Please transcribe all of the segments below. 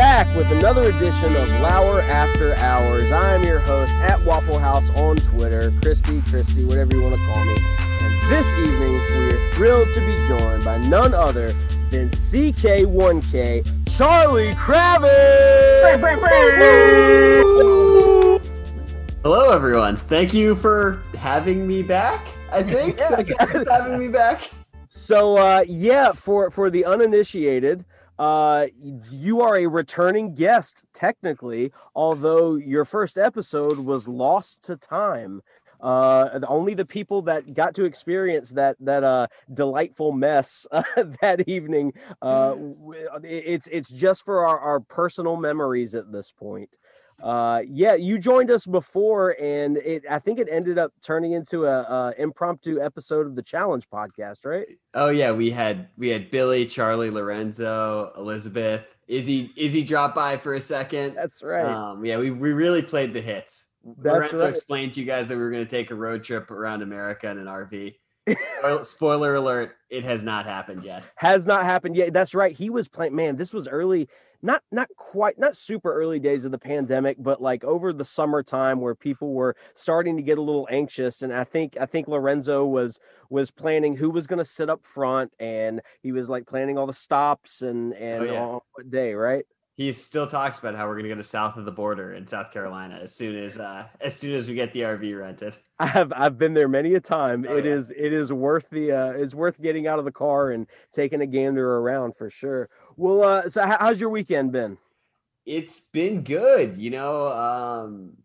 Back with another edition of Lauer After Hours. I'm your host at Waffle House on Twitter, Crispy, Christy, whatever you want to call me. And this evening, we are thrilled to be joined by none other than CK1K, Charlie Kravitz. Hello, everyone. Thank you for having me back. I think Yeah. I guess having me back. So, uh, yeah, for for the uninitiated, uh, you are a returning guest technically, although your first episode was lost to time. Uh, only the people that got to experience that that uh delightful mess uh, that evening. Uh, it's it's just for our, our personal memories at this point. Uh, yeah, you joined us before, and it I think it ended up turning into a, a impromptu episode of the Challenge podcast, right? Oh yeah, we had we had Billy, Charlie, Lorenzo, Elizabeth, Izzy. Izzy dropped by for a second. That's right. Um, yeah, we, we really played the hits. That's Lorenzo right. explained to you guys that we were going to take a road trip around America in an RV. Spoiler alert: It has not happened yet. Has not happened yet. That's right. He was playing. Man, this was early. Not not quite not super early days of the pandemic, but like over the summertime where people were starting to get a little anxious. And I think I think Lorenzo was was planning who was going to sit up front, and he was like planning all the stops and and yeah. on what day, right? He still talks about how we're going to go to south of the border in South Carolina as soon as uh, as soon as we get the RV rented. I have I've been there many a time. Oh, It yeah. is it is worth the uh it's worth getting out of the car and taking a gander around for sure. Well, uh so how's your weekend been? It's been good, you know. Um,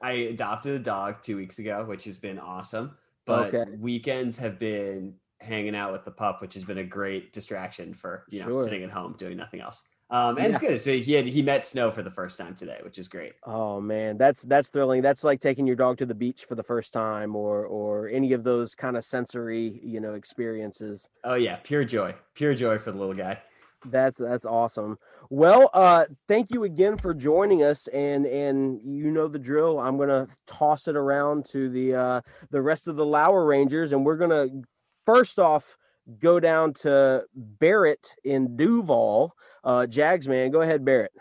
I adopted a dog two weeks ago, which has been awesome. But Okay. weekends have been hanging out with the pup, which has been a great distraction for you know Sure. sitting at home doing nothing else. Um, and it's good. So he had he met snow for the first time today, which is great. Oh man, that's that's thrilling. That's like taking your dog to the beach for the first time or or any of those kind of sensory, you know, experiences. Oh yeah, pure joy, pure joy for the little guy. That's that's awesome. Well, uh thank you again for joining us and and you know the drill. I'm going to toss it around to the uh the rest of the Lower Rangers and we're going to first off go down to Barrett in Duval. Uh Jags man, go ahead Barrett.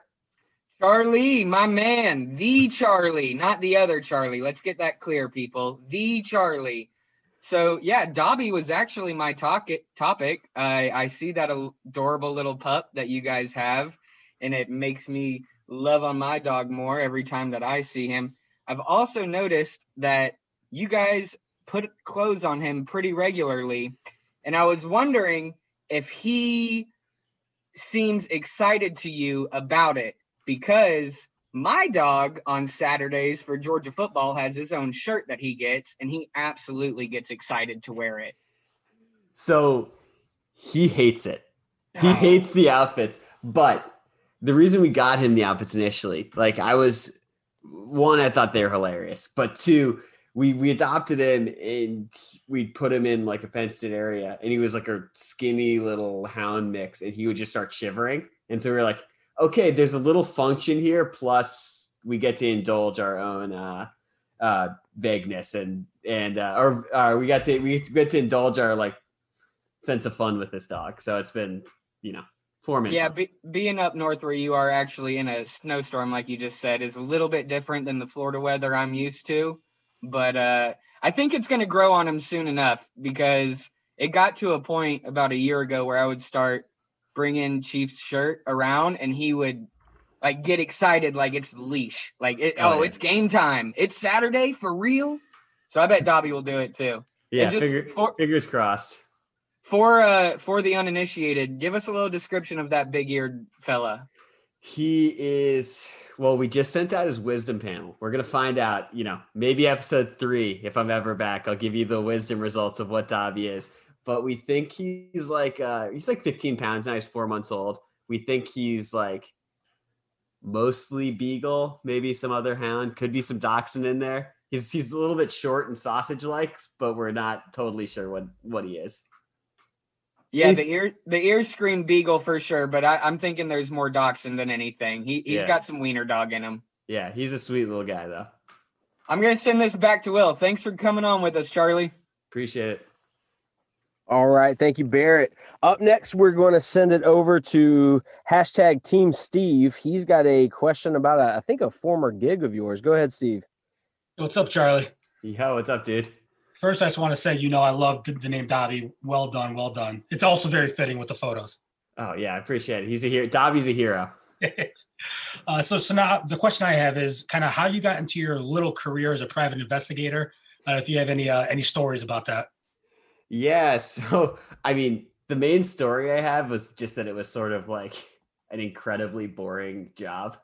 Charlie, my man, the Charlie, not the other Charlie. Let's get that clear, people. The Charlie. So yeah, Dobby was actually my topic. Topic. I I see that adorable little pup that you guys have, and it makes me love on my dog more every time that I see him. I've also noticed that you guys put clothes on him pretty regularly, and I was wondering if he seems excited to you about it because my dog on Saturdays for Georgia football has his own shirt that he gets, and he absolutely gets excited to wear it. So he hates it. He Oh. hates the outfits. But the reason we got him the outfits initially, like I was one, I thought they were hilarious. But two, we we adopted him and we'd put him in like a fenced in area and he was like a skinny little hound mix and he would just start shivering and so we were like okay there's a little function here plus we get to indulge our own uh uh vagueness and and uh or we got to we get to indulge our like sense of fun with this dog so it's been you know four minutes Yeah, be, being up north where you are actually in a snowstorm, like you just said, is a little bit different than the Florida weather I'm used to. But uh, I think it's going to grow on him soon enough because it got to a point about a year ago where I would start bringing Chief's shirt around and he would like get excited like it's the leash. Like, it, Oh, oh, yeah. it's game time. It's Saturday for real. So I bet Dobby will do it too. yeah for- fingers crossed For uh for the uninitiated, give us a little description of that big-eared fella. He is well, we just sent out his wisdom panel. We're gonna find out, you know, maybe episode three, if I'm ever back, I'll give you the wisdom results of what Dobby is. But we think he's like uh he's like 15 pounds now, he's four months old. We think he's like mostly beagle, maybe some other hound, could be some dachshund in there. He's he's a little bit short and sausage like, but we're not totally sure what what he is. Yeah, He's- the ear the ears scream beagle for sure, but I, I'm thinking there's more dachshund than anything. He he's Yeah. got some wiener dog in him. Yeah, he's a sweet little guy though. I'm gonna send this back to Will. Thanks for coming on with us, Charlie. Appreciate it. All right, thank you, Barrett. Up next, we're going to send it over to hashtag Team Steve. He's got a question about a, I think a former gig of yours. Go ahead, Steve. What's up, Charlie? Yo, what's up, dude? First, I just want to say, you know, I love the, the name Dobby. Well done, well done. It's also very fitting with the photos. Oh yeah, I appreciate it. He's a hero. Dobby's a hero. uh, so, so now the question I have is kind of how you got into your little career as a private investigator. Uh, if you have any uh, any stories about that. Yeah. So I mean, the main story I have was just that it was sort of like an incredibly boring job.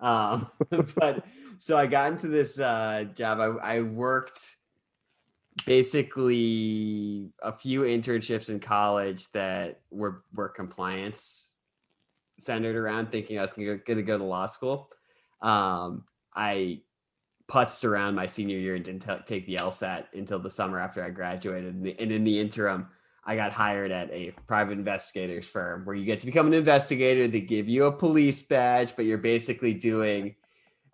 Um, but so I got into this uh, job. I, I worked basically a few internships in college that were were compliance centered around thinking I was gonna go, gonna go to law school. Um, I putzed around my senior year and didn't ta- take the LSAT until the summer after I graduated. And, the, and in the interim, I got hired at a private investigators firm where you get to become an investigator. They give you a police badge, but you're basically doing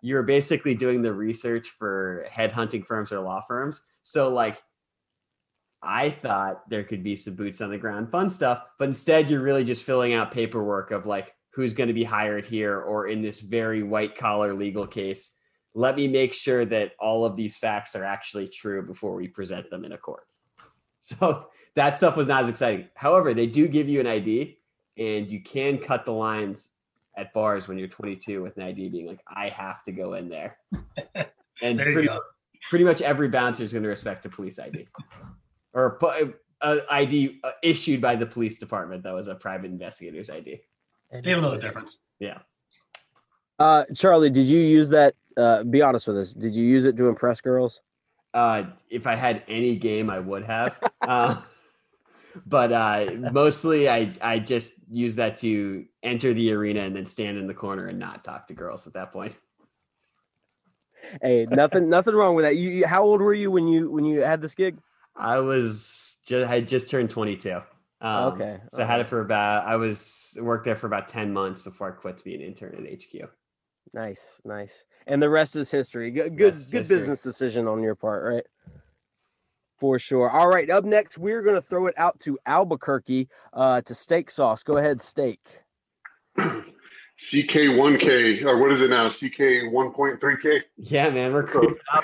you're basically doing the research for headhunting firms or law firms. So like I thought there could be some boots on the ground fun stuff, but instead you're really just filling out paperwork of like who's going to be hired here or in this very white collar legal case. Let me make sure that all of these facts are actually true before we present them in a court. So that stuff was not as exciting. However, they do give you an ID and you can cut the lines at bars when you're 22 with an ID being like, I have to go in there. And There pretty, pretty much every bouncer is going to respect a police ID or a, a ID uh, issued by the police department that was a private investigator's ID. They don't know the difference. Yeah. Uh, Charlie, did you use that? Uh, be honest with us. Did you use it to impress girls? Uh, if I had any game, I would have. uh, but uh, mostly, I I just use that to enter the arena and then stand in the corner and not talk to girls at that point. Hey, nothing, nothing wrong with that. You, you, how old were you when you when you had this gig? I was just I had just turned 22. Um, Okay, So I had it for about I was worked there for about 10 months before I quit to be an intern at HQ. Nice, nice. And the rest is history. Good, good, good history. business decision on your part, right? For sure. All right. Up next, we're going to throw it out to Albuquerque uh, to steak sauce. Go ahead, steak. CK1K, or what is it now? CK 1.3K? Yeah, man, we're creeping up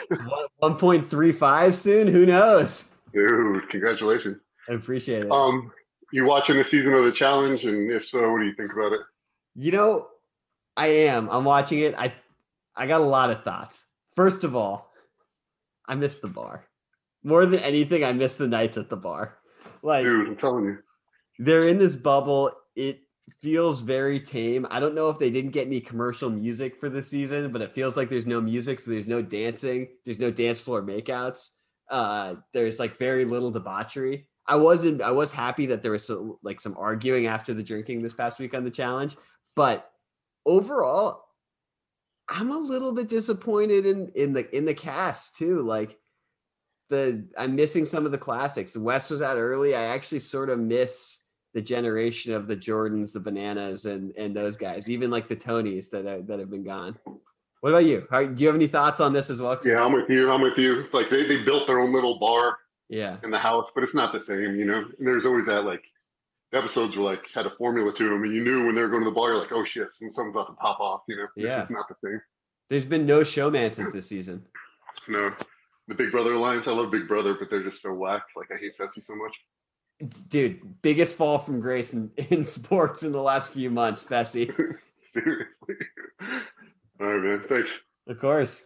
1.35 soon. Who knows? Dude, congratulations. I appreciate it. Um, you watching the season of the challenge? And if so, what do you think about it? You know, I am. I'm watching it. I I got a lot of thoughts. First of all, I miss the bar. More than anything, I miss the nights at the bar. Like Dude, I'm telling you. they're in this bubble. It feels very tame. I don't know if they didn't get any commercial music for the season, but it feels like there's no music, so there's no dancing. There's no dance floor makeouts. Uh, there's like very little debauchery. I wasn't. I was happy that there was so, like some arguing after the drinking this past week on the challenge, but overall, I'm a little bit disappointed in in the in the cast too. Like the I'm missing some of the classics. West was out early. I actually sort of miss the generation of the Jordans, the Bananas, and and those guys, even like the Tonys that are, that have been gone. What about you? How, do you have any thoughts on this as well? Yeah, I'm with you. I'm with you. Like they, they built their own little bar yeah, in the house, but it's not the same, you know. And there's always that like episodes were like had a formula to them, and you knew when they were going to the bar, you're like, oh shit, something's about to pop off, you know. It's Yeah. just not the same. there's been no showmances this season. No, the Big Brother alliance. I love Big Brother, but they're just so whack. Like I hate Fessy so much. Dude, biggest fall from grace in, in sports in the last few months, Fessy. Seriously. All right, man. Thanks. Of course.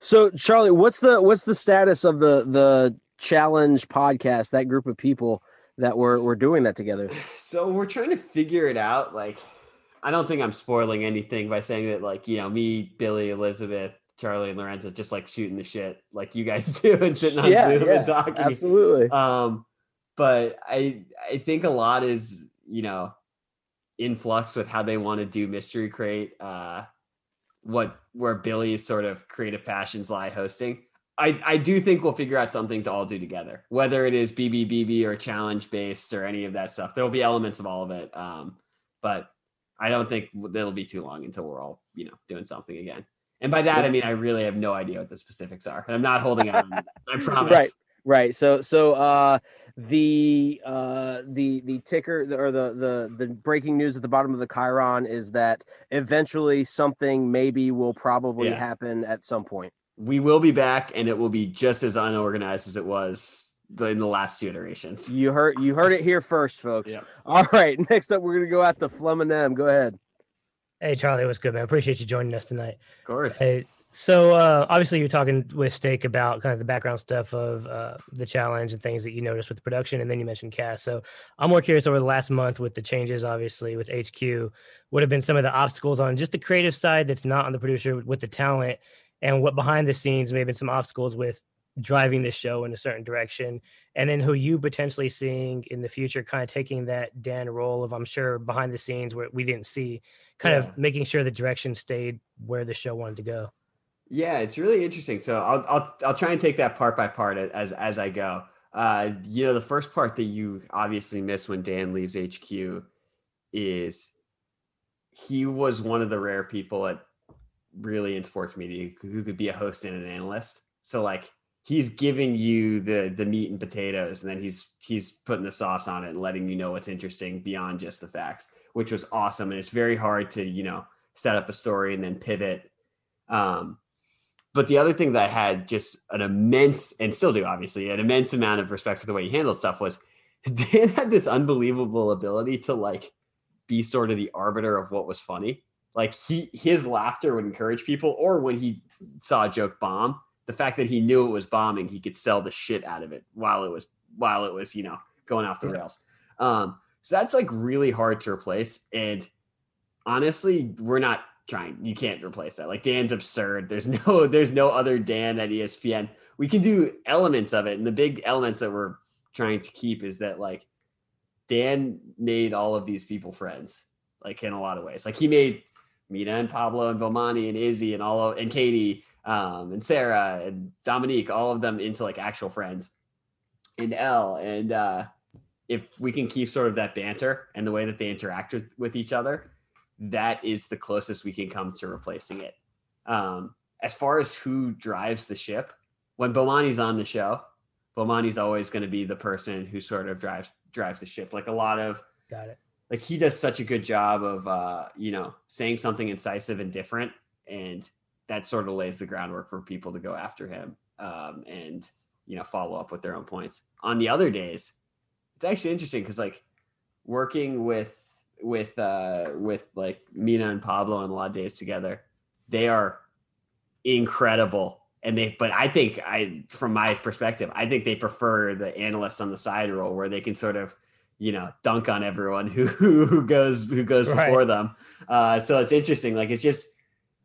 So Charlie, what's the what's the status of the the challenge podcast? That group of people that we're we're doing that together. So we're trying to figure it out. Like, I don't think I'm spoiling anything by saying that, like, you know, me, Billy, Elizabeth, Charlie, and Lorenzo just like shooting the shit like you guys do and sitting on Yeah, Zoom yeah, and talking. Absolutely. Um, but I I think a lot is, you know, in flux with how they want to do mystery crate, uh what where Billy's sort of creative passions lie hosting. I, I do think we'll figure out something to all do together, whether it is BBBB or challenge based or any of that stuff. There will be elements of all of it. Um, but I don't think it'll be too long until we're all, you know, doing something again. And by that, I mean, I really have no idea what the specifics are. And I'm not holding out on. I promise. Right. Right. So so uh the uh the the ticker or the the the breaking news at the bottom of the Chiron is that eventually something maybe will probably Yeah. happen at some point. We will be back and it will be just as unorganized as it was in the last two iterations. You heard you heard it here first, folks. Yep. All right. Next up, we're gonna go out to Fleminem. Go ahead. Hey Charlie, what's good, man? Appreciate you joining us tonight. Of course. Hey, so uh, obviously you're talking with Stake about kind of the background stuff of uh, the challenge and things that you noticed with the production, and then you mentioned cast. So I'm more curious over the last month with the changes, obviously with HQ, what have been some of the obstacles on just the creative side that's not on the producer with the talent, and what behind the scenes may have been some obstacles with driving the show in a certain direction, and then who you potentially seeing in the future, kind of taking that Dan role of I'm sure behind the scenes where we didn't see, kind Yeah. of making sure the direction stayed where the show wanted to go. Yeah, it's really interesting. So I'll I'll I'll try and take that part by part as as I go. Uh, you know, the first part that you obviously miss when Dan leaves HQ is he was one of the rare people at really in sports media who could be a host and an analyst. So like he's giving you the the meat and potatoes, and then he's he's putting the sauce on it and letting you know what's interesting beyond just the facts, which was awesome. And it's very hard to you know set up a story and then pivot. Um, but the other thing that I had just an immense and still do obviously an immense amount of respect for the way he handled stuff was Dan had this unbelievable ability to like be sort of the arbiter of what was funny. Like he his laughter would encourage people, or when he saw a joke bomb, the fact that he knew it was bombing, he could sell the shit out of it while it was while it was, you know, going off the rails. Um, so that's like really hard to replace. And honestly, we're not trying. You can't replace that. Like Dan's absurd. There's no there's no other Dan at ESPN. We can do elements of it, and the big elements that we're trying to keep is that like Dan made all of these people friends, like in a lot of ways. Like he made Mina and Pablo and Bomani and Izzy and all of and Katie um, and Sarah and Dominique, all of them into like actual friends. And L and uh, if we can keep sort of that banter and the way that they interact with, with each other, that is the closest we can come to replacing it. Um, as far as who drives the ship, when Bomani's on the show, Bomani's always going to be the person who sort of drives drives the ship. Like a lot of Got it. Like he does such a good job of uh, you know saying something incisive and different, and that sort of lays the groundwork for people to go after him um, and you know follow up with their own points. On the other days, it's actually interesting because like working with with uh with like Mina and Pablo and a lot of days together, they are incredible. And they, but I think I, from my perspective, I think they prefer the analysts on the side role where they can sort of, you know, dunk on everyone who who goes who goes Right. before them. Uh, so it's interesting. Like it's just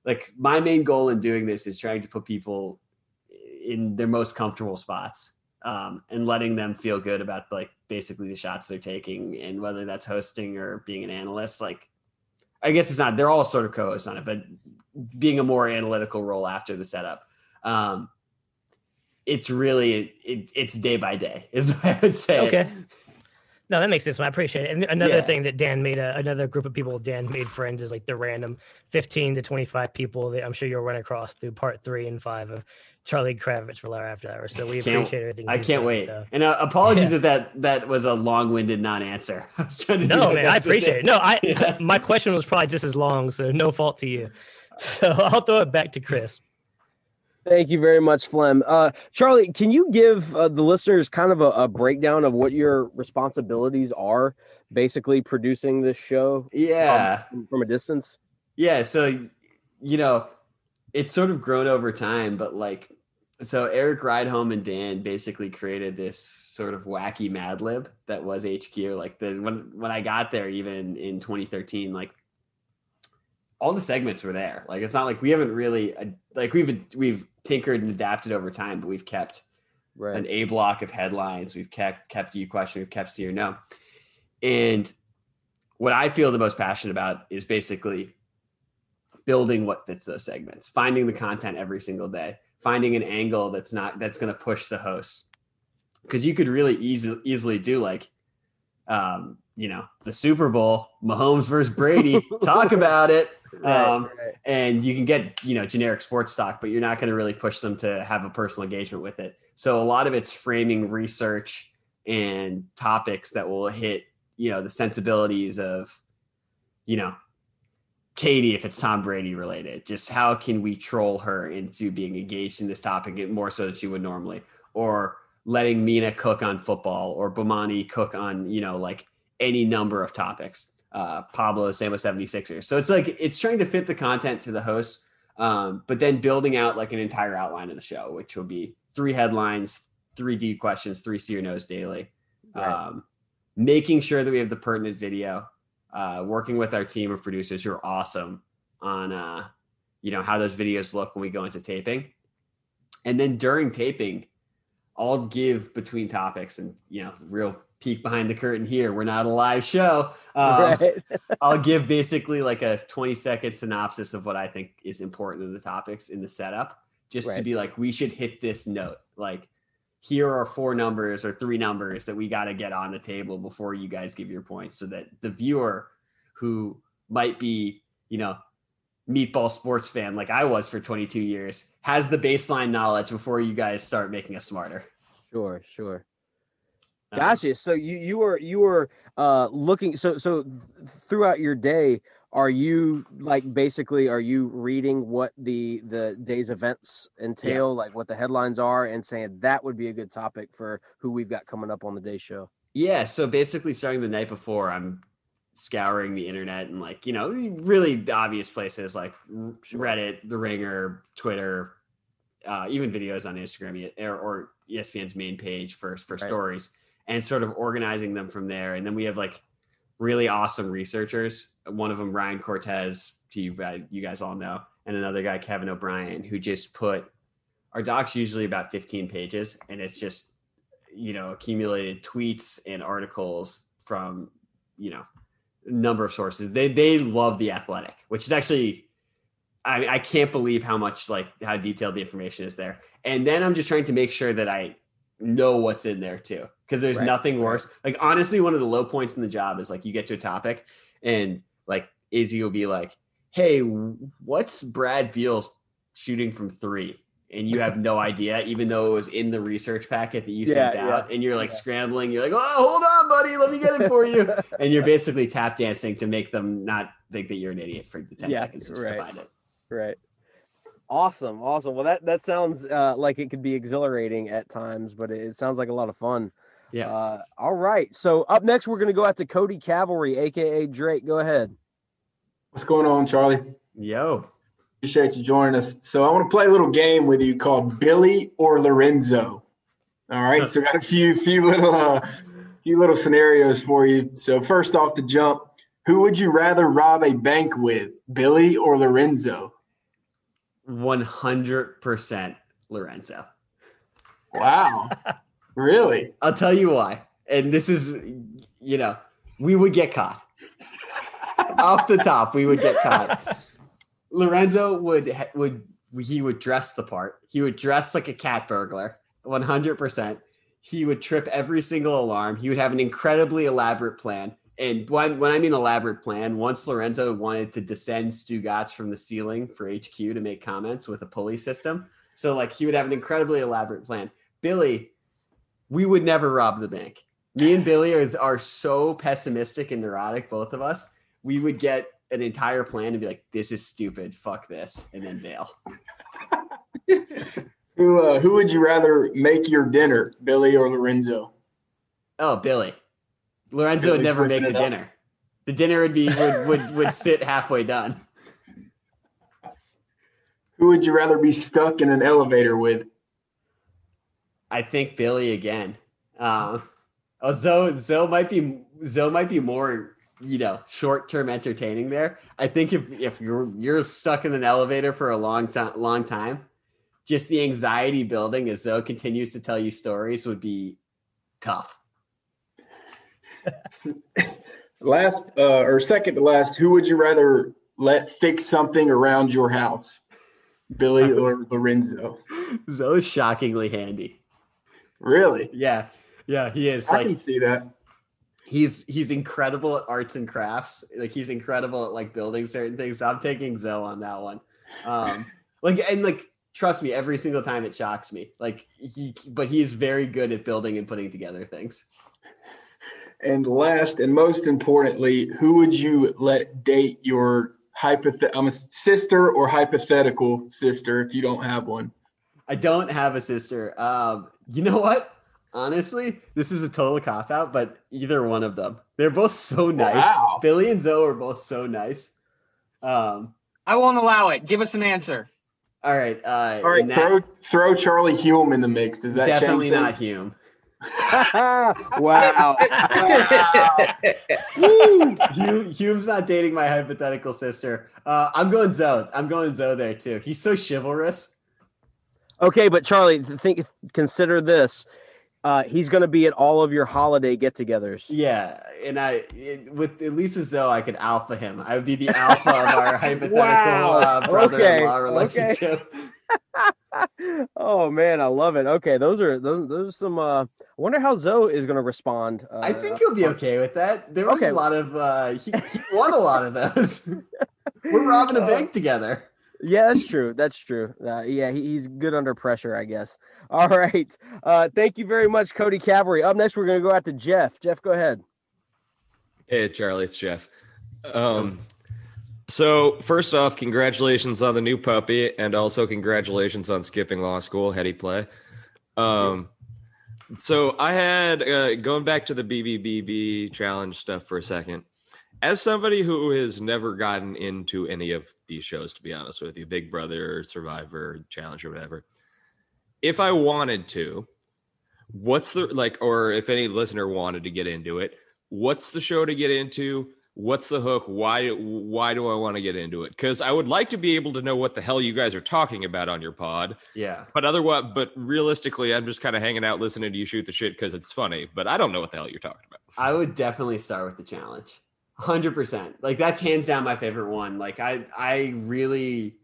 like my main goal in doing this is trying to put people in their most comfortable spots um, and letting them feel good about like basically the shots they're taking and whether that's hosting or being an analyst. Like, I guess it's not, they're all sort of co hosts on it, but being a more analytical role after the setup. Um, it's really it, it's day by day is the way I would say. it. No, that makes sense. I appreciate it. And another Yeah. thing that Dan made, a, another group of people Dan made friends is like the random 15 to 25 people that I'm sure you'll run across through part three and five of Charlie Kravitz for Laura After Hours. So we Can't- appreciate everything. I can't done, wait. so. And uh, apologies Yeah. if that that was a long-winded non-answer. I was trying to No, man, I appreciate it. No, I Yeah. my question was probably just as long, so no fault to you. So I'll throw it back to Chris. Thank you very much, Flem. Uh, Charlie, can you give uh, the listeners kind of a, a breakdown of what your responsibilities are, basically producing this show Yeah. from, from a distance? Yeah, so you know, it's sort of grown over time, but like so Erik Rydholm and Dan basically created this sort of wacky Mad Lib that was HQ. Like the when when I got there, even in 2013, like all the segments were there. Like it's not like we haven't really uh, like we've we've tinkered and adapted over time, but we've kept Right. an A block of headlines. We've kept kept you question. We've kept see or no. And what I feel the most passionate about is basically building what fits those segments, finding the content every single day, finding an angle that's not that's going to push the host. Because you could really easily easily do like, um, you know, the Super Bowl, Mahomes versus Brady. talk about it Right, um, right. And you can get you know generic sports stock but you're not going to really push them to have a personal engagement with it. So a lot of it's framing research and topics that will hit you know the sensibilities of you know katie if it's tom brady related. Just how can we troll her into being engaged in this topic more so than she would normally? Or letting mina cook on football or bomani cook on you know like any number of topics uh, Pablo, same with 76ers. So it's like it's trying to fit the content to the host, um, but then building out like an entire outline of the show, which will be three headlines, three D questions, three see or knows daily. Right. Um, making sure that we have the pertinent video, uh, working with our team of producers who are awesome on uh, you know how those videos look when we go into taping, and then during taping, I'll give between topics and you know real peek behind the curtain here. We're not a live show. Um, right. I'll give basically like a 20 second synopsis of what I think is important in the topics in the setup, just to be like, we should hit this note. Like, here are four numbers or three numbers that we got to get on the table before you guys give your points so that the viewer who might be, you know, meatball sports fan like I was for 22 years has the baseline knowledge before you guys start making us smarter. Sure, sure. Gotcha. So you you were you were uh looking so so throughout your day are you like basically are you reading what the the day's events entail like what the headlines are and saying that would be a good topic for who we've got coming up on the day show. Yeah, so basically starting the night before, I'm scouring the internet and like, you know, really the obvious places like Reddit, The Ringer, Twitter, uh, even videos on Instagram or, or ESPN's main page for, for Right. stories and sort of organizing them from there. And then we have like really awesome researchers. One of them, Ryan Cortez, you, guys- you guys all know, and another guy, Kevin O'Brien, who just put our doc's usually about 15 pages and it's just you know accumulated tweets and articles from you know a number of sources they they love the athletic which is actually I, I can't believe how much like how detailed the information is there and then i'm just trying to make sure that i know what's in there too because there's Right, nothing right. worse like honestly one of the low points in the job is like you get to a topic and like izzy will be like hey what's brad beal shooting from three and you have no idea, even though it was in the research packet that you Yeah, sent yeah, out, and you're like yeah. scrambling. You're like, "Oh, hold on, buddy, let me get it for you," and you're basically tap dancing to make them not think that you're an idiot for the ten Yeah, seconds to right. find it. Right. Awesome, awesome. Well, that that sounds uh, like it could be exhilarating at times, but it, it sounds like a lot of fun. Yeah. Uh, all right. So up next, we're going to go out to Cody Cavalry, aka Drake. Go ahead. What's going on, Charlie? Yo, Appreciate you joining us. So I want to play a little game with you called Billy or Lorenzo. All right. So I got a few few little uh, few little scenarios for you. So first off the jump, who would you rather rob a bank with, Billy or Lorenzo? One hundred percent Lorenzo. Wow. really? I'll tell you why, and this is, you know, we would get caught off the top. We would get caught. Lorenzo would would he would dress the part. He would dress like a cat burglar. 100%. He would trip every single alarm. He would have an incredibly elaborate plan. And when, when I mean elaborate plan, once Lorenzo wanted to descend Stugotz from the ceiling for HQ to make comments with a pulley system. So like he would have an incredibly elaborate plan. Billy, we would never rob the bank. Me and Billy are, are so pessimistic and neurotic, both of us. We would get an entire plan and be like, this is stupid. Fuck this. And then bail. Who uh, who would you rather make your dinner, Billy or Lorenzo? Oh, Billy. Lorenzo would never make the dinner. The dinner would be would, would would sit halfway done. Who would you rather be stuck in an elevator with? I think Billy again. Um, oh, Zoe, Zoe might be Zoe might be more, you know, short term entertaining there. I think if if you're you're stuck in an elevator for a long time, long time, just the anxiety building as Zoe continues to tell you stories would be tough. Last uh, or second to last, who would you rather let fix something around your house, Billy or Lorenzo? Zoe's shockingly handy. Really? Yeah, yeah, he is. I like can see that. he's he's incredible at arts and crafts. Like he's incredible at like building certain things. So I'm taking Zoe on that one. Um, like and like trust me, every single time it shocks me. Like he, but he's very good at building and putting together things. And last and most importantly, who would you let date your hypothet? I'm a sister or hypothetical sister if you don't have one. I don't have a sister. Um, you know what? Honestly, this is a total cop out, but either one of them. They're both so nice. Wow. Billy and Zoe are both so nice. Um, I won't allow it. Give us an answer. all right. Uh, All right, in that- throw throw Charlie Hume in the mix. Does that definitely change not? Hume. wow. Hume, Hume's not dating my hypothetical sister. Uh, I'm going Zoe. I'm going Zoe there too. He's so chivalrous. Okay, but Charlie, think consider this. Uh, he's going to be at all of your holiday get-togethers. Yeah, and I it, with at least with Zoe, I could alpha him. I would be the alpha of our hypothetical Wow. uh, brother-in-law Okay, relationship. oh man, I love it. Okay, those are those, those are some. Uh, I wonder how Zoe is going to respond. Uh, I think he'll be okay with that. There was Okay. a lot of uh, he, he won a lot of those. We're robbing a Uh, bank together. Yeah, that's true. That's true. Uh, yeah, he, he's good under pressure, I guess. All right. Uh, thank you very much, Cody Cavalry. Up next, we're going to go out to Jeff. Jeff, go ahead. Hey, Charlie, it's Jeff. Um, so first off, congratulations on the new puppy, and also congratulations on skipping law school. Heady play. Um, so I had uh, going back to the BBBB challenge stuff for a second. As somebody who has never gotten into any of these shows, to be honest with you, Big Brother, Survivor, Challenge, or whatever, if I wanted to, what's the like, or if any listener wanted to get into it, what's the show to get into? What's the hook? Why why do I want to get into it? Because I would like to be able to know what the hell you guys are talking about on your pod. Yeah. But otherwise, but realistically, I'm just kind of hanging out listening to you shoot the shit because it's funny. But I don't know what the hell you're talking about. I would definitely start with the challenge. 100%. Like that's hands down my favorite one. Like I I really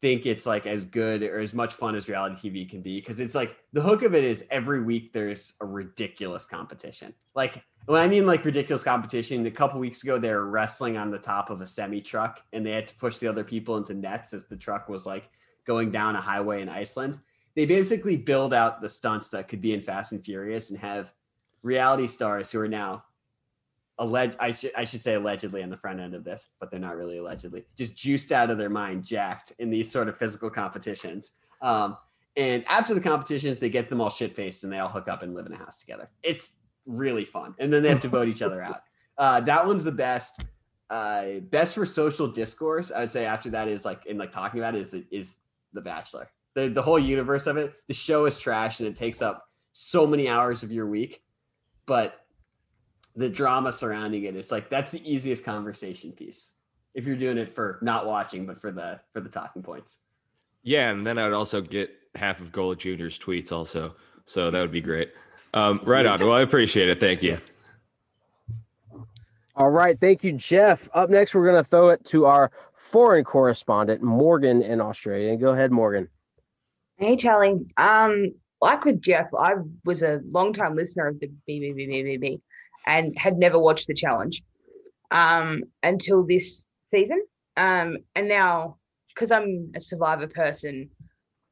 think it's like as good or as much fun as reality TV can be because it's like the hook of it is every week there's a ridiculous competition. Like when I mean like ridiculous competition, a couple weeks ago they were wrestling on the top of a semi truck and they had to push the other people into nets as the truck was like going down a highway in Iceland. They basically build out the stunts that could be in Fast and Furious and have reality stars who are now alleged I should I should say allegedly on the front end of this, but they're not really allegedly, just juiced out of their mind, jacked in these sort of physical competitions. Um, and after the competitions, they get them all shit faced and they all hook up and live in a house together. It's really fun. And then they have to vote each other out. Uh, that one's the best. Uh, best for social discourse, I would say. After that is like in like talking about it is the, is the Bachelor. The the whole universe of it. The show is trash and it takes up so many hours of your week, but the drama surrounding it, it's like that's the easiest conversation piece. If you're doing it for not watching, but for the for the talking points. Yeah, and then I'd also get half of Golic Junior's tweets also. So that would be great. Um, right on. Well, I appreciate it. Thank you. All right. Thank you, Jeff. Up next, we're going to throw it to our foreign correspondent, Morgan in Australia. Go ahead, Morgan. Hey, Charlie. Um, like with Jeff, I was a long time listener of the BBBBBB and had never watched the challenge um, until this season. Um, and now, because I'm a Survivor person,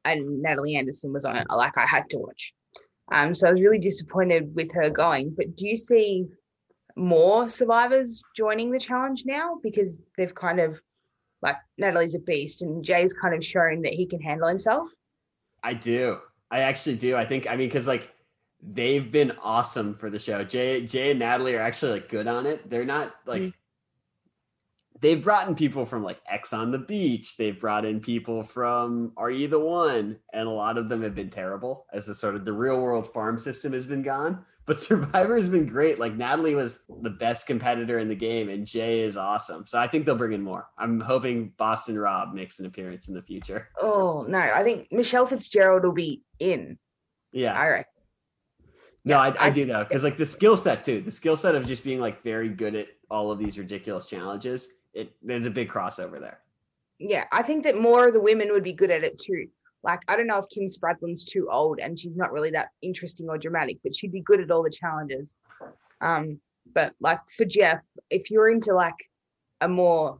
and Natalie Anderson was on it, like I had to watch. Um, so I was really disappointed with her going. But do you see more survivors joining the challenge now because they've kind of like Natalie's a beast and Jay's kind of shown that he can handle himself? I do. I actually do. I think I mean because like they've been awesome for the show. Jay Jay and Natalie are actually like good on it. They're not like Mm. They've brought in people from like Ex on the Beach. They've brought in people from Are You the One? And a lot of them have been terrible as the sort of the real world farm system has been gone. But Survivor has been great. Like Natalie was the best competitor in the game, and Jay is awesome. So I think they'll bring in more. I'm hoping Boston Rob makes an appearance in the future. Oh no, I think Michele Fitzgerald will be in. Yeah. I reckon. No, I, I, I- do though, because like the skill set too, the skill set of just being like very good at all of these ridiculous challenges. It there's a big crossover there. Yeah, I think that more of the women would be good at it too. Like, I don't know if Kim Spradlin's too old and she's not really that interesting or dramatic, but she'd be good at all the challenges. Um, but like for Jeff, if you're into like a more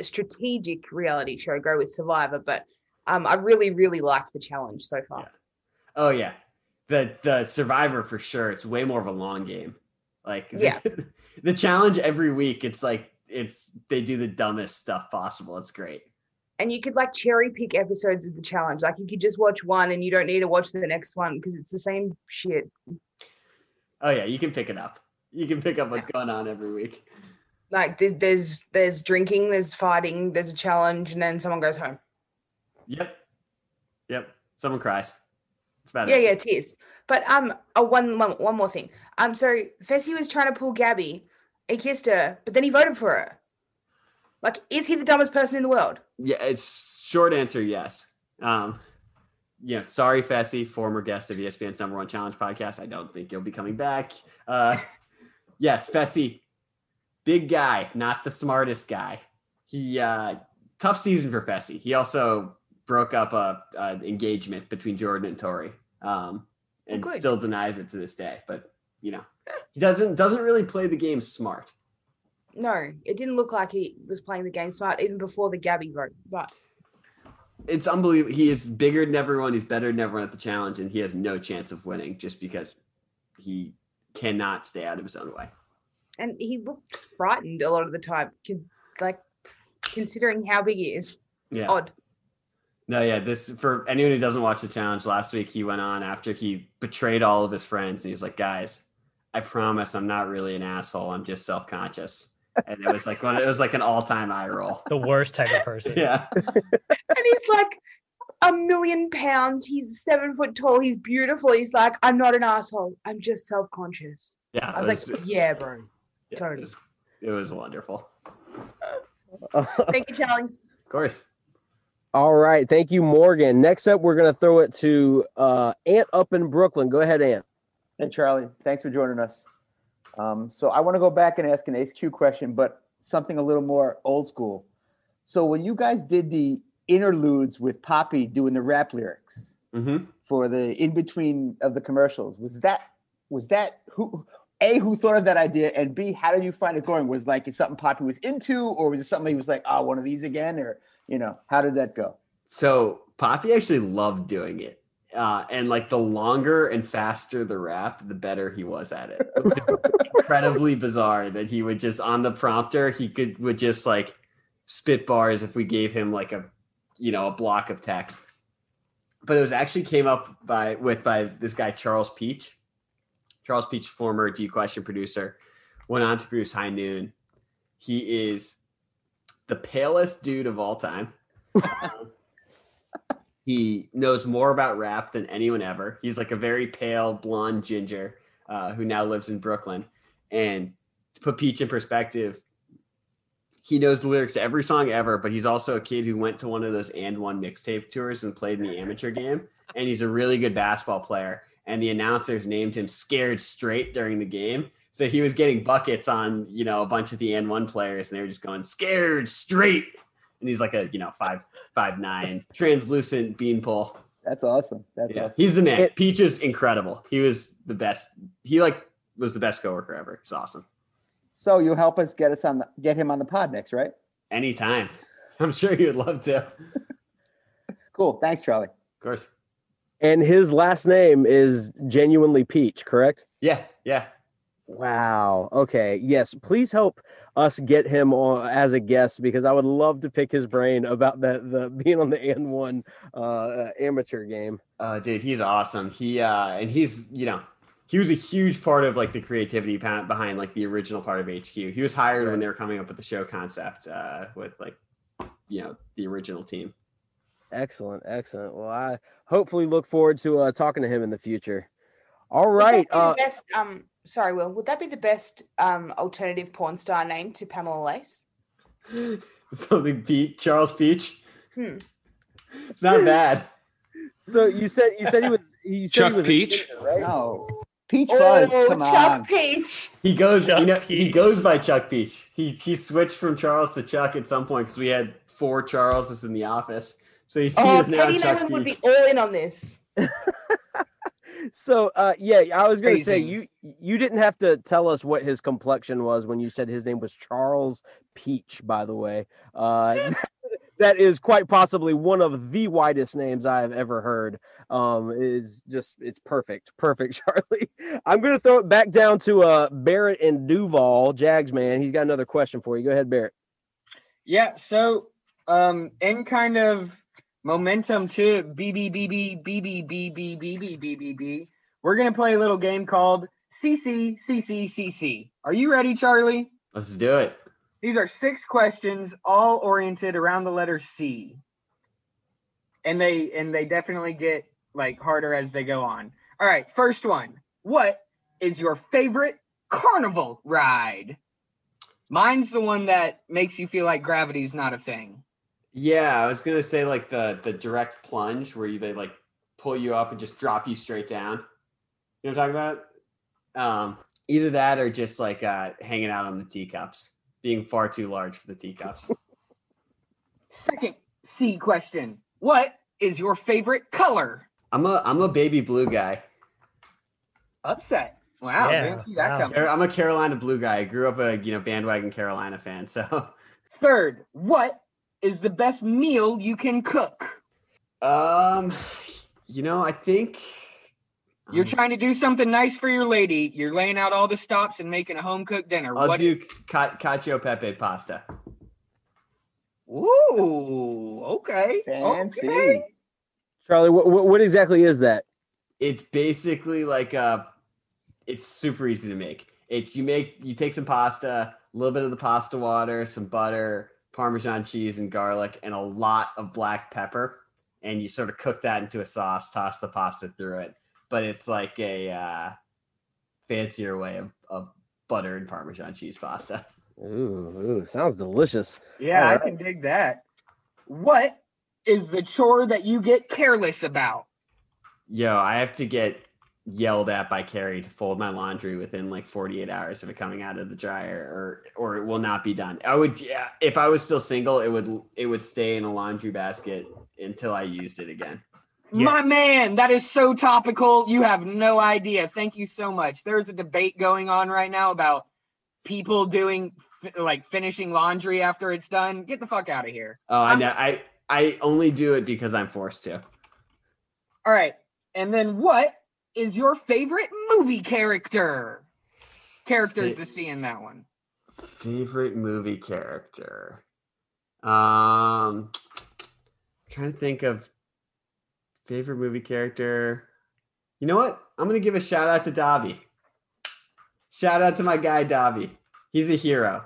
strategic reality show, go with Survivor. But um, I really, really liked the challenge so far. Oh yeah, the the Survivor for sure. It's way more of a long game. Like Yeah. the challenge every week. It's like it's they do the dumbest stuff possible. It's great. And you could like cherry pick episodes of the challenge. Like you could just watch one and you don't need to watch the next one because it's the same shit. Oh yeah, you can pick it up. You can pick up what's going on every week. Like there's there's there's drinking, there's fighting, there's a challenge, and then someone goes home. Yep. Yep. Someone cries. It's about Yeah, it. yeah, tears. But um, oh, one, one, one more thing. Um, so Fessy was trying to pull Gabby. He kissed her, but then he voted for her. Like, is he the dumbest person in the world? Yeah, it's short answer yes. Um, yeah, sorry, Fessy, former guest of ESPN's number one challenge podcast. I don't think you'll be coming back. Uh, yes, Fessy, big guy, not the smartest guy. He uh, tough season for Fessy. He also broke up a, a engagement between Jordan and Tori, um, and good. still denies it to this day. But you know, he doesn't doesn't really play the game smart. No, it didn't look like he was playing the game smart even before the Gabby vote. But it's unbelievable. He is bigger than everyone. He's better than everyone at the challenge, and he has no chance of winning just because he cannot stay out of his own way. and he looks frightened a lot of the time. Like considering how big he is, Yeah. odd. No, yeah. This for anyone who doesn't watch the challenge. Last week he went on after he betrayed all of his friends, and he's like, "Guys, I promise I'm not really an asshole. I'm just self conscious." And it was like one. It was like an all time eye roll. The worst type of person. Yeah. and he's like a million pounds. He's seven foot tall. He's beautiful. He's like, I'm not an asshole. I'm just self conscious. Yeah. I it was like, yeah, bro. yeah, totally. It was, it was wonderful. Thank you, Charlie. Of course. All right. Thank you, Morgan. Next up, we're going to throw it to uh, Ant up in Brooklyn. Go ahead, Ant. Hey, Charlie. Thanks for joining us. Um, so I want to go back and ask an Ace question, but something a little more old school. So when you guys did the interludes with Papi doing the rap lyrics Mm-hmm. for the in between of the commercials, was that was that who a who thought of that idea and b how did you find it going? Was like it something Papi was into, or was it something he was like, oh, one of these again, or you know, how did that go? So Papi actually loved doing it. Uh, and like the longer and faster the rap, the better he was at it. It incredibly bizarre that he would just on the prompter, he could would just like spit bars if we gave him like a you know a block of text. But it was actually came up by with by this guy Charles Peach. Charles Peach, former D Question producer, went on to produce High Noon. He is the palest dude of all time. He knows more about rap than anyone ever. He's like a very pale, blonde ginger uh, who now lives in Brooklyn. And to put Peach in perspective, he knows the lyrics to every song ever, but he's also a kid who went to one of those AND1 mixtape tours and played in the amateur game. And he's a really good basketball player. And the announcers named him Scared Straight during the game. So he was getting buckets on, you know, a bunch of the AND1 players, and they were just going scared straight. And he's like a, you know, five five nine translucent beanpole. That's awesome. That's yeah, awesome. he's the man. It- Peach is incredible. He was the best. He like was the best coworker ever. It's awesome. So you'll help us get us on the get him on the pod next, right? Anytime. I'm sure he would love to. Cool. Thanks, Charlie. Of course. And his last name is genuinely Peach, correct? Yeah, yeah. Wow. Okay. Yes. Please help us get him on as a guest because I would love to pick his brain about that the being on the AND1 uh, amateur game. Uh, dude, he's awesome. He uh, and he's you know he was a huge part of like the creativity behind like the original part of HQ. He was hired when they were coming up with the show concept uh, with like you know the original team. Excellent. Excellent. Well, I hopefully look forward to uh, talking to him in the future. All Would that right. be the Uh, best, um, sorry, Will. Would that be the best um alternative porn star name to Pamela Lace? Something Pete Charles Peach. Hmm. It's not bad. so you said you said he was you said Chuck he was Peach? singer, right? No. Peach Fuzz. Oh, Come Chuck on. Peach. He goes, you Chuck know, he goes by Chuck Peach. He he switched from Charles to Chuck at some point because we had four Charleses in the office. So he, he Oh, is now Katie Chuck Nolan would be all in on this. So uh yeah, I was gonna say you you didn't have to tell us what his complexion was when you said his name was Charles Peach, by the way. Uh that is quite possibly one of the widest names I have ever heard. Um is just it's perfect. Perfect, Charlie. I'm gonna throw it back down to uh Barrett and Duval, Jags man. He's got another question for you. Go ahead, Barrett. Yeah, so um in kind of Momentum to BB BB BB BB BB BB BB. We're gonna play a little game called CC CC CC. Are you ready, Charlie? Let's do it. These are six questions, all oriented around the letter C. And they and they definitely get like harder as they go on. All right, first one. What is your favorite carnival ride? Mine's the one that makes you feel like gravity's not a thing. Yeah, I was gonna say like the the direct plunge where you, they like pull you up and just drop you straight down. You know what I'm talking about? Um, either that or just like uh, hanging out on the teacups, being far too large for the teacups. Second C question. What is your favorite color? I'm a I'm a baby blue guy. Upset. Wow, Yeah, didn't see that wow. coming. I'm a Carolina blue guy. I grew up a you know bandwagon Carolina fan. So Third, what is the best meal you can cook? um, you know I think You're trying to do something nice for your lady. You're laying out all the stops and making a home cooked dinner. I'll What- do ca- cacio pepe pasta. Ooh, okay. Fancy. Okay. Charlie, what, what, what exactly is that? It's basically like uh it's super easy to make. It's you make you take some pasta, a little bit of the pasta water, some butter, parmesan cheese and garlic and a lot of black pepper and you sort of cook that into a sauce, toss the pasta through it. But it's like a uh fancier way of, of butter and parmesan cheese pasta. Ooh, ooh sounds delicious. Yeah, All I right. can dig that. What is the chore that you get careless about? Yo, I have to get yelled at by Carrie to fold my laundry within like 48 hours of it coming out of the dryer or or it will not be done. I would yeah, if I was still single, it would it would stay in a laundry basket until I used it again. My man, that is so topical. You have no idea. Thank you so much. There's a debate going on right now about people doing like finishing laundry after it's done. Get the fuck out of here. Oh, I I'm- know. I I only do it because I'm forced to. All right. And then what is your favorite movie character? Characters Fa- to see in that one. Favorite movie character. Um trying to think of favorite movie character. You know what? I'm gonna give a shout out to Dobby. Shout out to my guy Dobby. He's a hero.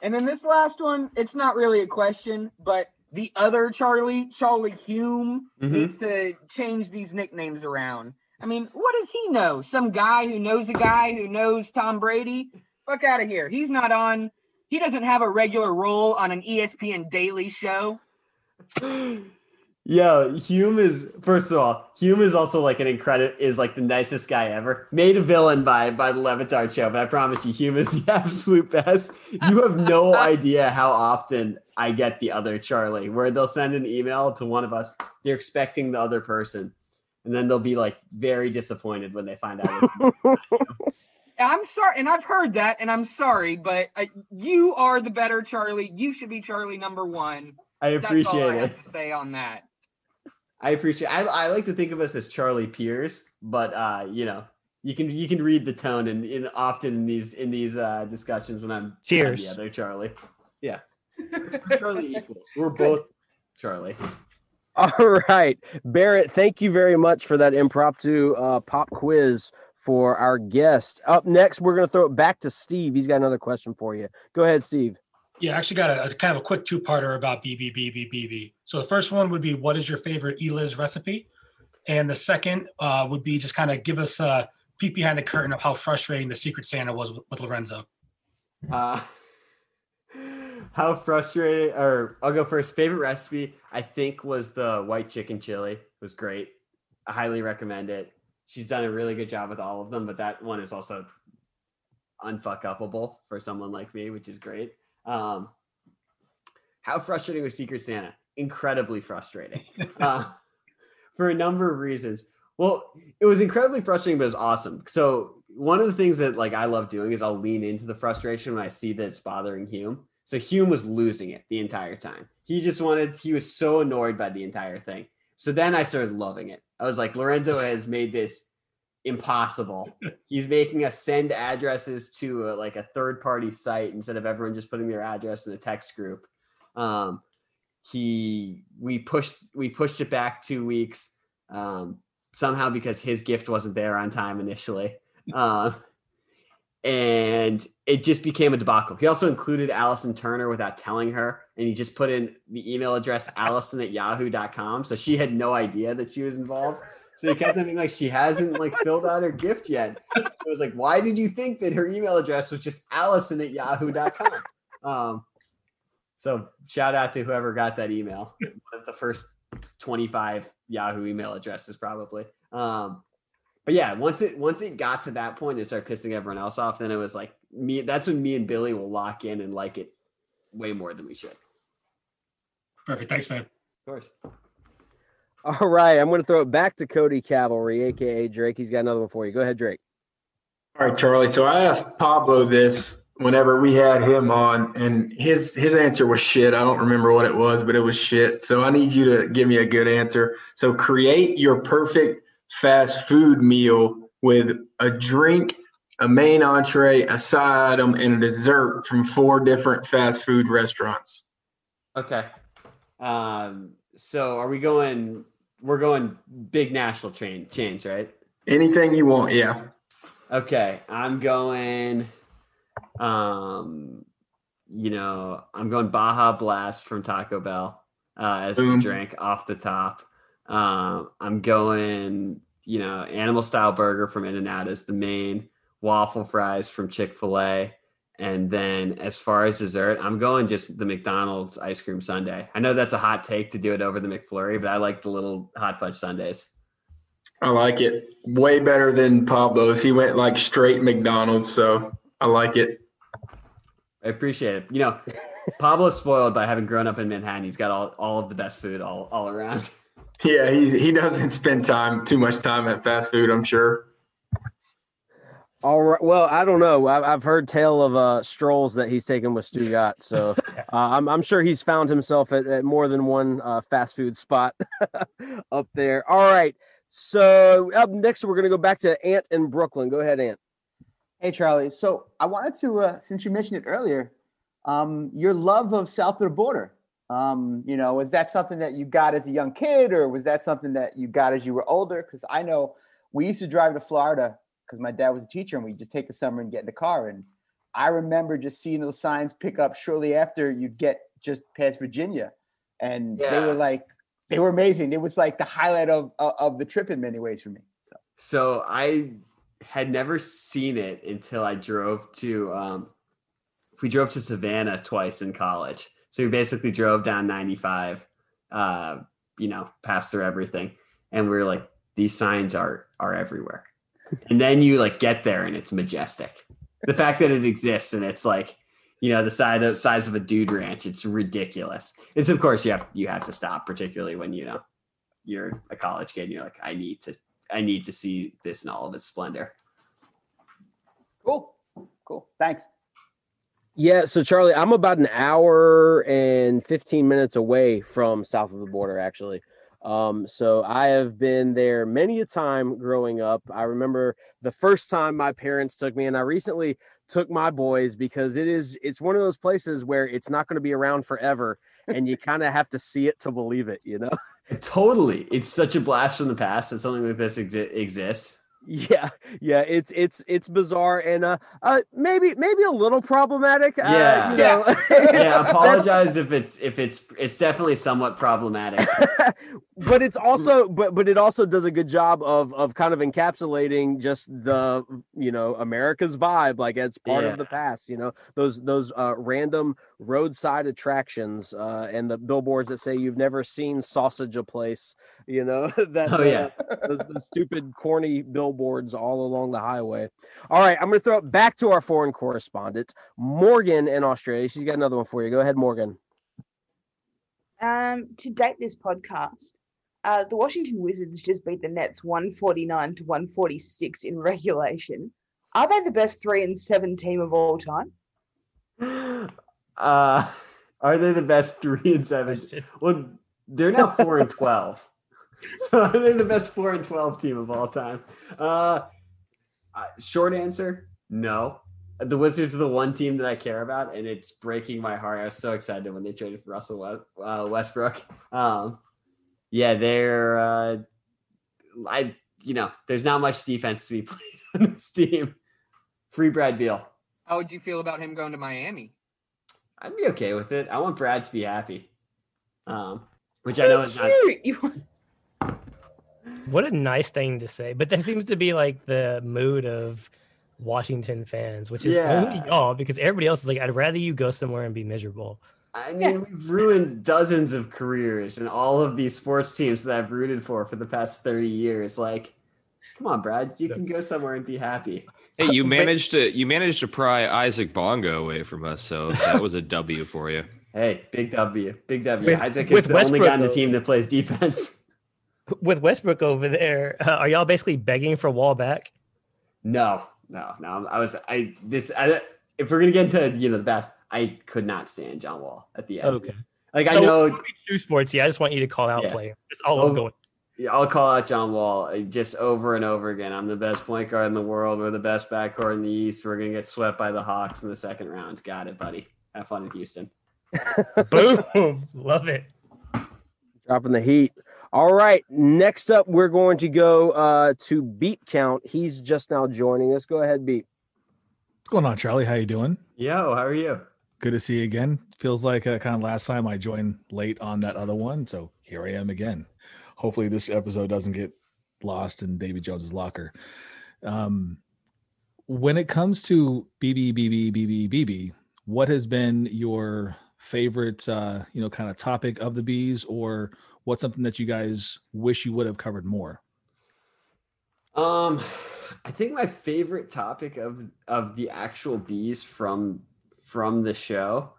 And then this last one, it's not really a question, but the other Charlie, Charlie Hume, Mhm. needs to change these nicknames around. I mean, what does he know? Some guy who knows a guy who knows Tom Brady? Fuck out of here. He's not on, he doesn't have a regular role on an ESPN daily show. Yo, Hume is first of all, Hume is also like an incredible is like the nicest guy ever. Made a villain by by the Le Batard show, but I promise you, Hume is the absolute best. You have no idea how often I get the other Charlie, where they'll send an email to one of us. They're expecting the other person, and then they'll be like very disappointed when they find out. I'm sorry, and I've heard that, and I'm sorry, but uh, you are the better Charlie. You should be Charlie number one. I That's all appreciate I it. have to say on that. I appreciate. I, I like to think of us as Charlie Pierce, but uh, you know, you can you can read the tone and in, often in these in these uh, discussions when I'm Cheers. Yeah, they're Charlie. Yeah, Charlie equals. We're both Charlie. All right, Barrett. Thank you very much for that impromptu uh, pop quiz for our guest. Up next, we're going to throw it back to Steve. He's got another question for you. Go ahead, Steve. Yeah, I actually got a, a kind of a quick two-parter about BBBBBB. So the first one would be, what is your favorite Eliz recipe? And the second uh, would be just kind of give us a peek behind the curtain of how frustrating the Secret Santa was with, with Lorenzo. Uh, how frustrated? Or I'll go first. Favorite recipe I think was the white chicken chili. It was great. I highly recommend it. She's done a really good job with all of them, but that one is also unfuck upable for someone like me, which is great. Um, how frustrating was Secret Santa? Incredibly frustrating uh, for a number of reasons. Well, it was incredibly frustrating, but it was awesome. So one of the things that like I love doing is I'll lean into the frustration when I see that it's bothering Hume. So Hume was losing it the entire time. He just wanted, he was so annoyed by the entire thing. So then I started loving it. I was like, Lorenzo has made this impossible. He's making us send addresses to a, like a third party site instead of everyone just putting their address in a text group. Um, he we pushed we pushed it back two weeks um, somehow because his gift wasn't there on time initially. Um, and it just became a debacle. He also included Allison Turner without telling her, and he just put in the email address allison at yahoo.com. So she had no idea that she was involved. So he kept thinking like she hasn't like filled out her gift yet. It was like, why did you think that her email address was just allison at yahoo.com? Um, so shout out to whoever got that email. One of the first 25 Yahoo email addresses, probably. Um, but yeah, once it once it got to that point and started pissing everyone else off, then it was like me. That's when me and Billy will lock in and like it way more than we should. Perfect. Thanks, man. Of course. All right, I'm going to throw it back to Cody Cavalry, aka Drake. He's got another one for you. Go ahead, Drake. All right, Charlie. So I asked Pablo this whenever we had him on, and his his answer was shit. I don't remember what it was, but it was shit. So I need you to give me a good answer. So create your perfect fast food meal with a drink, a main entree, a side item, and a dessert from four different fast food restaurants. Okay. Um, so are we going? We're going big national chain chains, right? Anything you want, yeah. Okay, I'm going. Um, you know, I'm going Baja Blast from Taco Bell uh, as Boom. the drink off the top. Um, I'm going, you know, animal style burger from In and Out as the main. Waffle fries from Chick Fil A, and then as far as dessert, I'm going just the McDonald's ice cream sundae. I know that's a hot take to do it over the McFlurry, but I like the little hot fudge sundaes. I like it. Way better than Pablo's. He went like straight McDonald's, so I like it. I appreciate it. You know, Pablo's spoiled by having grown up in Manhattan. He's got all, all of the best food all, all around. Yeah, he he doesn't spend time too much time at fast food. I'm sure. All right. Well, I don't know. I've, I've heard tale of uh, strolls that he's taken with Stu Stugotz, so uh, I'm, I'm sure he's found himself at, at more than one uh, fast food spot up there. All right. So up next, we're going to go back to Ant in Brooklyn. Go ahead, Ant. Hey, Charlie. So I wanted to, uh, since you mentioned it earlier, um, your love of south of the border. Um, you know, was that something that you got as a young kid, or was that something that you got as you were older? Because I know we used to drive to Florida because my dad was a teacher, and we just take the summer and get in the car. And I remember just seeing those signs pick up shortly after you'd get just past Virginia, and they were like, they were amazing. It was like the highlight of of, of the trip in many ways for me. So So I had never seen it until I drove to um we drove to Savannah twice in college. So we basically drove down 95 uh you know, passed through everything. And we are like, these signs are are everywhere. And then you like get there and it's majestic. The fact that it exists and it's like, you know, the size of size of a dude ranch, it's ridiculous. It's of course you have you have to stop, particularly when you know you're a college kid and you're like, I need to I need to see this in all of its splendor. Cool. Cool. Thanks. Yeah, so Charlie, I'm about an hour and 15 minutes away from south of the border, actually. Um, so I have been there many a time growing up. I remember the first time my parents took me, and I recently took my boys because it is it's one of those places where it's not going to be around forever, and you kind of have to see it to believe it, you know. Totally, it's such a blast from the past that something like this exi- exists. Yeah, yeah, it's it's it's bizarre and uh, uh maybe maybe a little problematic. Yeah, uh, you know, yeah. Apologize if it's if it's it's definitely somewhat problematic. but it's also but but it also does a good job of of kind of encapsulating just the you know America's vibe, like it's part Yeah. of the past. You know, those those uh, random roadside attractions uh, and the billboards that say you've never seen sausage a place. You know that. Oh, yeah. uh, those, those stupid corny billboards all along the highway. All right, I'm going to throw it back to our foreign correspondent, Morgan in Australia. She's got another one for you. Go ahead, Morgan. Um, to date this podcast, uh, the Washington Wizards just beat the Nets 149 to 146 in regulation. Are they the best three and seven team of all time? Uh, are they the best three and seven? Well, they're now four and twelve. So are they the best four and twelve team of all time? Uh, uh, short answer: No. The Wizards are the one team that I care about, and it's breaking my heart. I was so excited when they traded for Russell West, uh, Westbrook. Um, yeah, they're. Uh, I you know, there's not much defense to be played on this team. Free Brad Beal. How would you feel about him going to Miami? I'd be okay with it. I want Brad to be happy. Um, which I know is not. What a nice thing to say. But that seems to be like the mood of Washington fans, which is only y'all because everybody else is like, I'd rather you go somewhere and be miserable. I mean, we've ruined dozens of careers and all of these sports teams that I've rooted for for the past 30 years. Like, come on, Brad, you can go somewhere and be happy. Hey, you managed to you managed to pry Isaac Bonga away from us, so that was a W for you. Hey, big W, big W. With- Isaac is with the only guy on the team that plays defense. With Westbrook over there, uh, are y'all basically begging for Wall back? No, no, no. I was, I, this, I, if we're going to get into, you know, the best, I could not stand John Wall at the end. Okay. Like, I know, when we sports. Yeah, I just want you to call out Yeah. player. That's all I'm Oh, going. Yeah, I'll call out John Wall uh, just over and over again. I'm the best point guard in the world. We're the best backcourt in the East. We're gonna get swept by the Hawks in the second round. Got it, buddy. Have fun in Houston. Boom. Love it. dropping the heat. All right, next up, we're going to go uh, to Beep Count. He's just now joining us. Go ahead, Beat. What's going on, Charlie? How you doing? Yo, how are you? Good to see you again. Feels like uh, kind of last time I joined late on that other one, so here I am again. Hopefully, this episode doesn't get lost in Davy Jones's locker. Um, when it comes to BB BB BB BB, what has been your favorite, uh, you know, kind of topic of the bees, or what's something that you guys wish you would have covered more? Um, I think my favorite topic of of the actual bees from from the show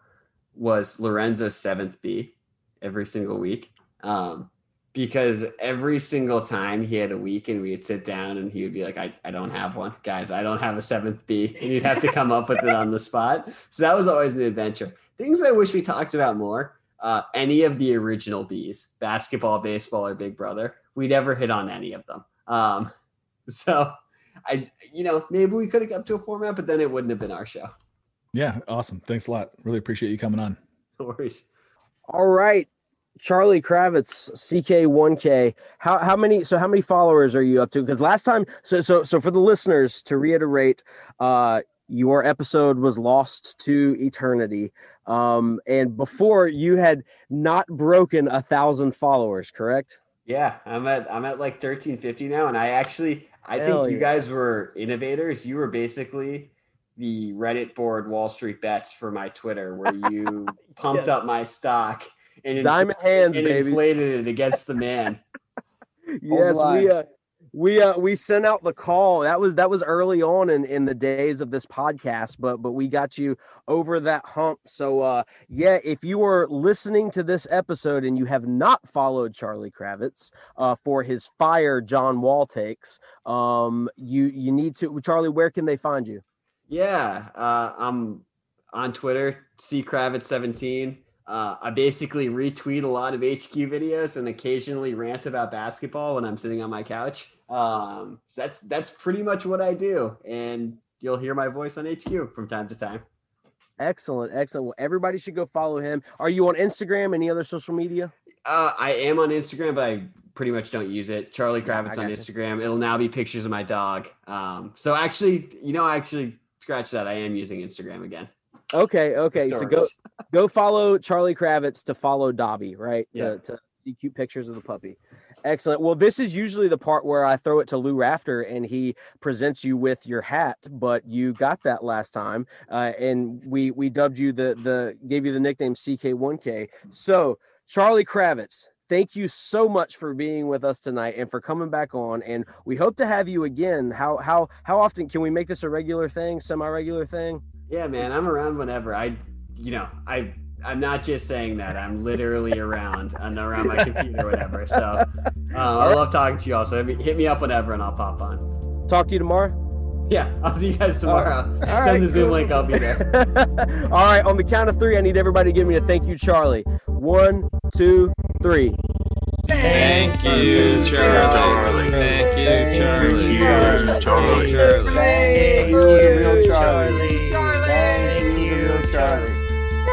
was Lorenzo's seventh bee every single week. Um, because every single time he had a week and we'd sit down and he would be like, I, I don't have one, guys, I don't have a seventh bee. And you'd have to come up with it on the spot. So that was always an adventure. Things I wish we talked about more. Uh, any of the original bees, basketball, baseball, or Big Brother, we never hit on any of them. Um, so I, you know, maybe we could have kept to a format, but then it wouldn't have been our show. Yeah, awesome. Thanks a lot. Really appreciate you coming on. No worries. All right, Charlie Kravitz, CK1K. How how many? So how many followers are you up to? Because last time, so so so for the listeners to reiterate, uh, your episode was lost to eternity. Um, and before you had not broken a thousand followers, correct? Yeah, I'm at I'm at like 1350 now, and I actually I Hell think you yeah. guys were innovators. You were basically the Reddit board Wall Street bets for my Twitter, where you pumped Yes. up my stock and Diamond hands, and baby. inflated it against the man. yes, we uh, we uh, we sent out the call. That was that was early on in in the days of this podcast, but but we got you over that hump. So uh, yeah, if you are listening to this episode and you have not followed Charlie Kravitz uh, for his fire John Wall takes, um, you you need to. Charlie, where can they find you? Yeah, uh, I'm on Twitter, C Kravitz seventeen. Uh, I basically retweet a lot of HQ videos and occasionally rant about basketball when I'm sitting on my couch. Um, so that's that's pretty much what I do, and you'll hear my voice on HQ from time to time. Excellent, excellent. Well, everybody should go follow him. Are you on Instagram? Any other social media? Uh, I am on Instagram, but I pretty much don't use it. Charlie Kravitz I on. Instagram. It'll now be pictures of my dog. Um, so actually, you know, I actually scratch that. I am using Instagram again. Okay, okay. So go go follow Charlie Kravitz to follow Dobby, right? Yeah. To, to see cute pictures of the puppy. Excellent. Well, this is usually the part where I throw it to Lou Rafter and he presents you with your hat, but you got that last time, uh, and we we dubbed you the the gave you the nickname CK1K. So Charlie Kravitz. Thank you so much for being with us tonight and for coming back on. And we hope to have you again. How how how often can we make this a regular thing, semi-regular thing? Yeah, man, I'm around whenever. I, you know, I, I'm not just saying that. I'm literally around. I'm around my computer, or whatever. So, uh, I love talking to you. all. So hit me up whenever, and I'll pop on. Talk to you tomorrow. Yeah, I'll see you guys tomorrow. All Send right, the Zoom cool. link. I'll be there. All right, on the count of three, I need everybody to give me a thank you, Charlie. One, two, three. Thank you, Charlie. Thank you, Charlie. Thank you, Charlie. Thank you, real Charlie. Charlie.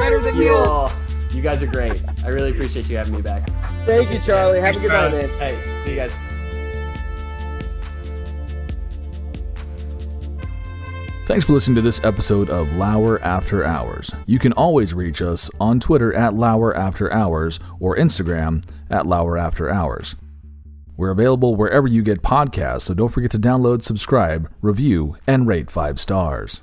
Better than You you. you guys are great. I really appreciate you having me back. Thank you, Charlie. Have a good night, man. Hey, see you guys. Thanks for listening to this episode of Lauer After Hours. You can always reach us on Twitter at Lauer After Hours or Instagram at Lauer After Hours. We're available wherever you get podcasts, so don't forget to download, subscribe, review, and rate five stars.